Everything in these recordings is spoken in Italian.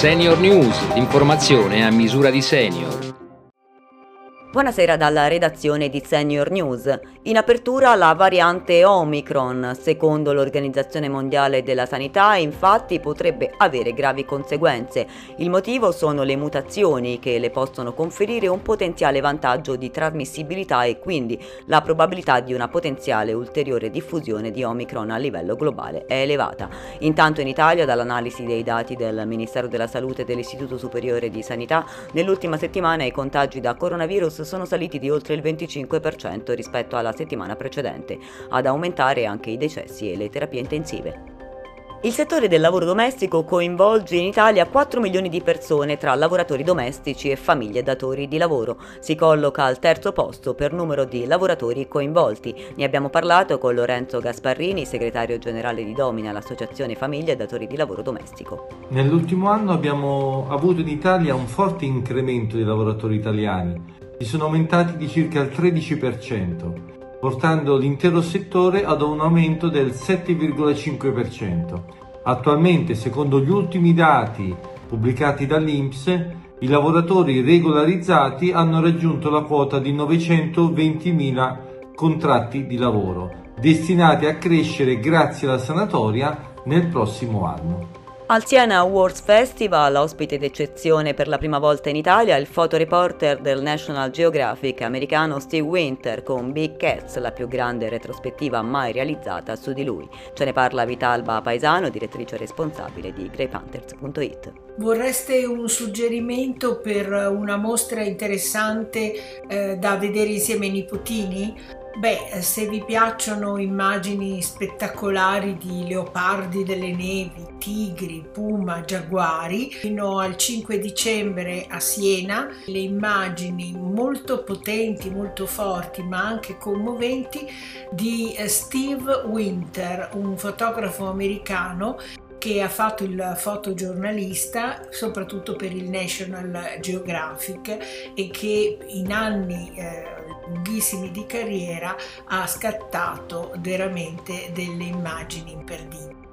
Senior News, l'informazione a misura di senior. Buonasera dalla redazione di Senior News. In apertura la variante Omicron. Secondo l'Organizzazione Mondiale della Sanità, infatti, potrebbe avere gravi conseguenze. Il motivo sono le mutazioni che le possono conferire un potenziale vantaggio di trasmissibilità e quindi la probabilità di una potenziale ulteriore diffusione di Omicron a livello globale è elevata. Intanto in Italia, dall'analisi dei dati del Ministero della Salute e dell'Istituto Superiore di Sanità, nell'ultima settimana i contagi da coronavirus sono saliti di oltre il 25% rispetto alla settimana precedente, ad aumentare anche i decessi e le terapie intensive. Il settore del lavoro domestico coinvolge in Italia 4 milioni di persone tra lavoratori domestici e famiglie datori di lavoro. Si colloca al terzo posto per numero di lavoratori coinvolti. Ne abbiamo parlato con Lorenzo Gasparrini, segretario generale di Domina, l'associazione famiglie datori di lavoro domestico. Nell'ultimo anno abbiamo avuto in Italia un forte incremento di lavoratori italiani che sono aumentati di circa il 13%, portando l'intero settore ad un aumento del 7,5%. Attualmente, secondo gli ultimi dati pubblicati dall'INPS, i lavoratori regolarizzati hanno raggiunto la quota di 920.000 contratti di lavoro, destinati a crescere grazie alla sanatoria nel prossimo anno. Al Siena Awards Festival, ospite d'eccezione per la prima volta in Italia, il fotoreporter del National Geographic americano Steve Winter con Big Cats, la più grande retrospettiva mai realizzata su di lui. Ce ne parla Vitalba Paesano, direttrice responsabile di greypanthers.it. Vorreste un suggerimento per una mostra interessante eh, da vedere insieme ai nipotini? Beh, se vi piacciono immagini spettacolari di leopardi delle nevi, tigri, puma, giaguari, fino al 5 dicembre a Siena, le immagini molto potenti, molto forti, ma anche commoventi di eh, Steve Winter, un fotografo americano che ha fatto il fotogiornalista soprattutto per il National Geographic e che in anni eh, lunghissimi di carriera ha scattato veramente delle immagini imperdibili.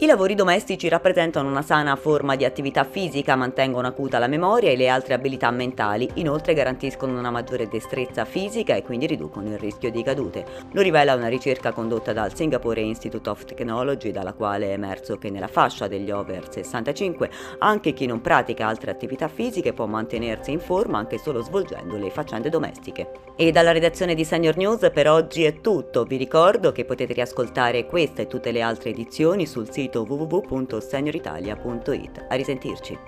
I lavori domestici rappresentano una sana forma di attività fisica, mantengono acuta la memoria e le altre abilità mentali, inoltre garantiscono una maggiore destrezza fisica e quindi riducono il rischio di cadute. Lo rivela una ricerca condotta dal Singapore Institute of Technology, dalla quale è emerso che nella fascia degli over 65 anche chi non pratica altre attività fisiche può mantenersi in forma anche solo svolgendo le faccende domestiche. E dalla redazione di Senior News per oggi è tutto, vi ricordo che potete riascoltare questa e tutte le altre edizioni sul sito sito www.senioritalia.it. A risentirci.